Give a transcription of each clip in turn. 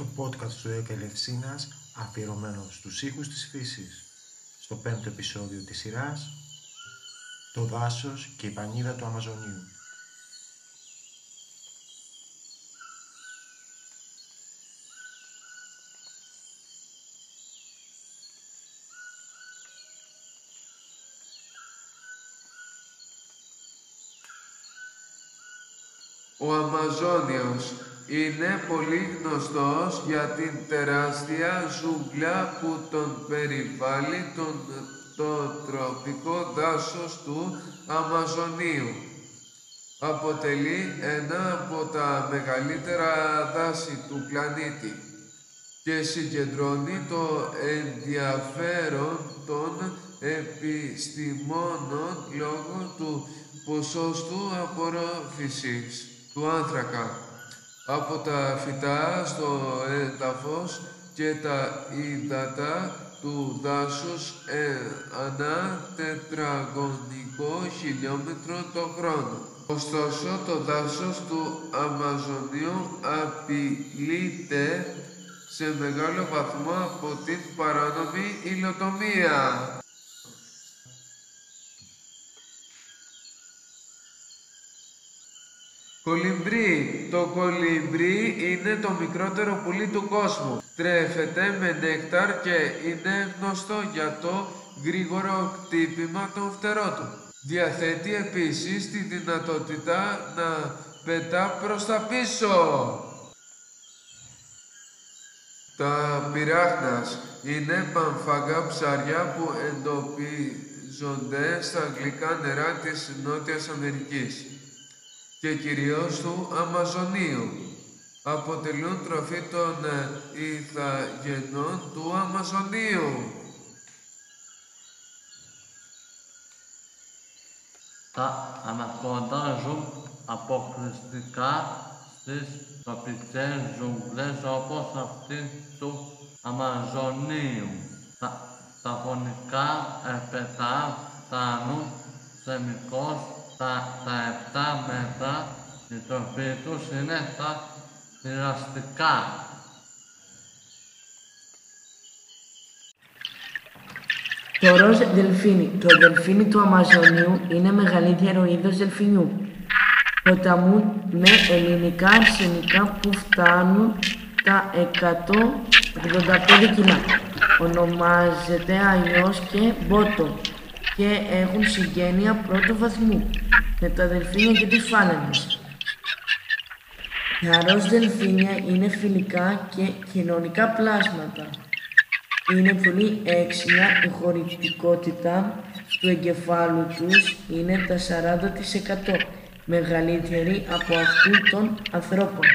το podcast του ΕΚΑ Ελευσίνας αφιερωμένο στους ήχους της φύσης στο πέμπτο επεισόδιο της σειράς «Το δάσος και η πανίδα του Αμαζονίου». Ο Αμαζόνιος είναι πολύ γνωστός για την τεράστια ζούγκλα που τον περιβάλλει τον, το τροπικό δάσος του Αμαζονίου. Αποτελεί ένα από τα μεγαλύτερα δάση του πλανήτη και συγκεντρώνει το ενδιαφέρον των επιστημόνων λόγω του ποσόστου απορρόφησης του άνθρακα από τα φυτά στο έδαφος και τα ύδατα του δάσους ε, ανά τετραγωνικό χιλιόμετρο το χρόνο. Ωστόσο, το δάσος του Αμαζονίου απειλείται σε μεγάλο βαθμό από την παράνομη υλοτομία. Κολυμπρί. Το κολυμπρί είναι το μικρότερο πουλί του κόσμου. Τρέφεται με νέκταρ και είναι γνωστό για το γρήγορο χτύπημα των φτερών του. Διαθέτει επίσης τη δυνατότητα να πετά προς τα πίσω. Τα πυράχνας είναι πανφαγά ψάρια που εντοπίζονται στα γλυκά νερά της Νότιας Αμερικής και κυρίως του Αμαζονίου. Αποτελούν τροφή των ηθαγενών του Αμαζονίου. Τα ανακοντάζουν αποκλειστικά στις τοπικές ζούγκλες όπως αυτή του Αμαζονίου. Τα, τα φωνικά επετά φτάνουν σε μικρός τα, τα 7 μέτρα η τροφή τους είναι τα πειραστικά. Το ροζ δελφίνι. Το δελφίνι του Αμαζονίου είναι μεγαλύτερο είδος δελφινιού. Ποταμού με ελληνικά αρσενικά που φτάνουν τα 185 κιλά. Ονομάζεται αλλιώς και μπότο και έχουν συγγένεια πρώτου βαθμού με τα δελφίνια και τις φάλαινες. Τα ροζ δελφίνια είναι φιλικά και κοινωνικά πλάσματα. Είναι πολύ έξυπνα, η χωρητικότητα του εγκεφάλου τους είναι τα 40% μεγαλύτερη από αυτού των ανθρώπων.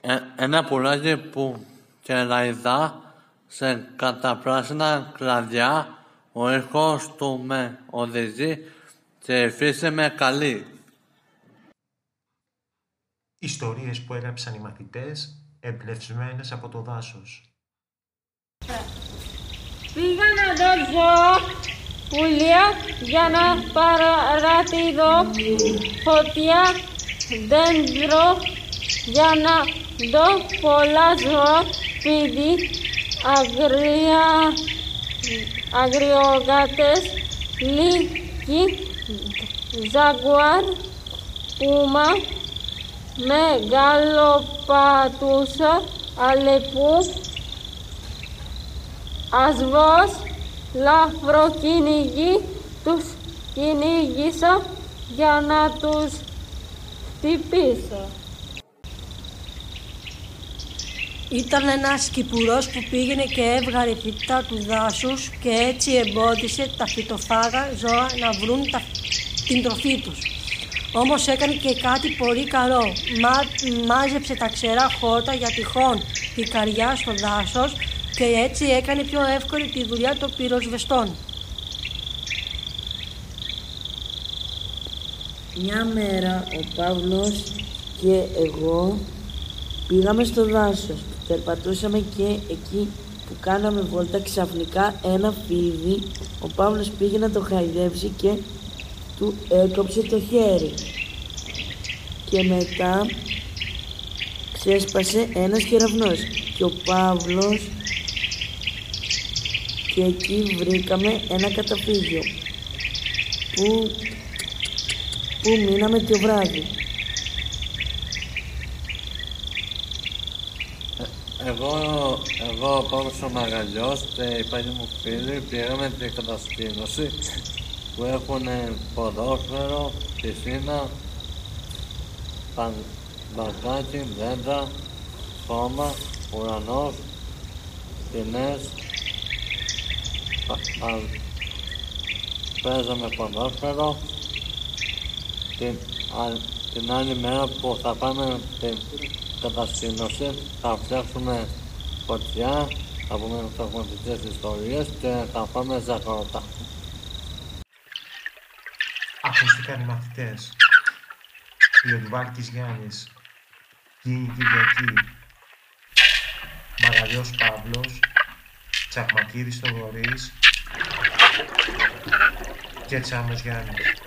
Ε, ένα πουλάκι που κεραϊδά σε καταπράσινα κλαδιά, ο ήχος του με οδηγεί και η φύση με καλή. Ιστορίες που έγραψαν οι μαθητές εμπνευσμένες από το δάσος. Πήγα να δω πουλιά για να παρατηρώ φωτιά δέντρο για να δω πολλά ζώα σπίτι αγρία αγριογάτες λύκη ζαγουάρ πούμα μεγάλο πατούσα αλεπού ασβός λαφροκυνηγή τους κυνήγησα για να τους χτυπήσω. Ήταν ένας κυπουρός που πήγαινε και έβγαρε φυτά του δάσους και έτσι εμπόδισε τα φυτοφάγα ζώα να βρουν τα, την τροφή τους. Όμως έκανε και κάτι πολύ καλό. Μα, μάζεψε τα ξερά χόρτα για τυχόν πικαριά στο δάσος και έτσι έκανε πιο εύκολη τη δουλειά των πυροσβεστών. Μια μέρα ο Παύλος και εγώ πήγαμε στο δάσος. Περπατούσαμε και εκεί που κάναμε βόλτα ξαφνικά ένα φίδι ο Παύλος πήγε να το χαϊδεύσει και του έκοψε το χέρι. και μετά ξέσπασε ένας κεραυνός και ο Παύλος και εκεί βρήκαμε ένα καταφύγιο που, που μείναμε το βράδυ. Εγώ, εγώ πάω στο Μαγαλιός και οι παλιοί μου φίλοι πήγαμε την κατασκήνωση που έχουν ποδόσφαιρο, πισίνα, παν, μπακάκι, δέντρα, χώμα, ουρανός, σκηνές, πα, πα, παίζαμε ποδόσφαιρο. Την, α, την άλλη μέρα που θα πάμε την κατασκήνωση θα φτιάξουμε φωτιά, θα πούμε πραγματικές ιστορίες και θα πάμε ζαχαρωτά. Ακούστηκαν οι μαθητές. Λιοντβάρκης Γιάννης. Γίνη Κυριακή. Μαγαλιός Παύλος. Τσακμακίδης Θοδωρής. Και Τσάμος Γιάννης.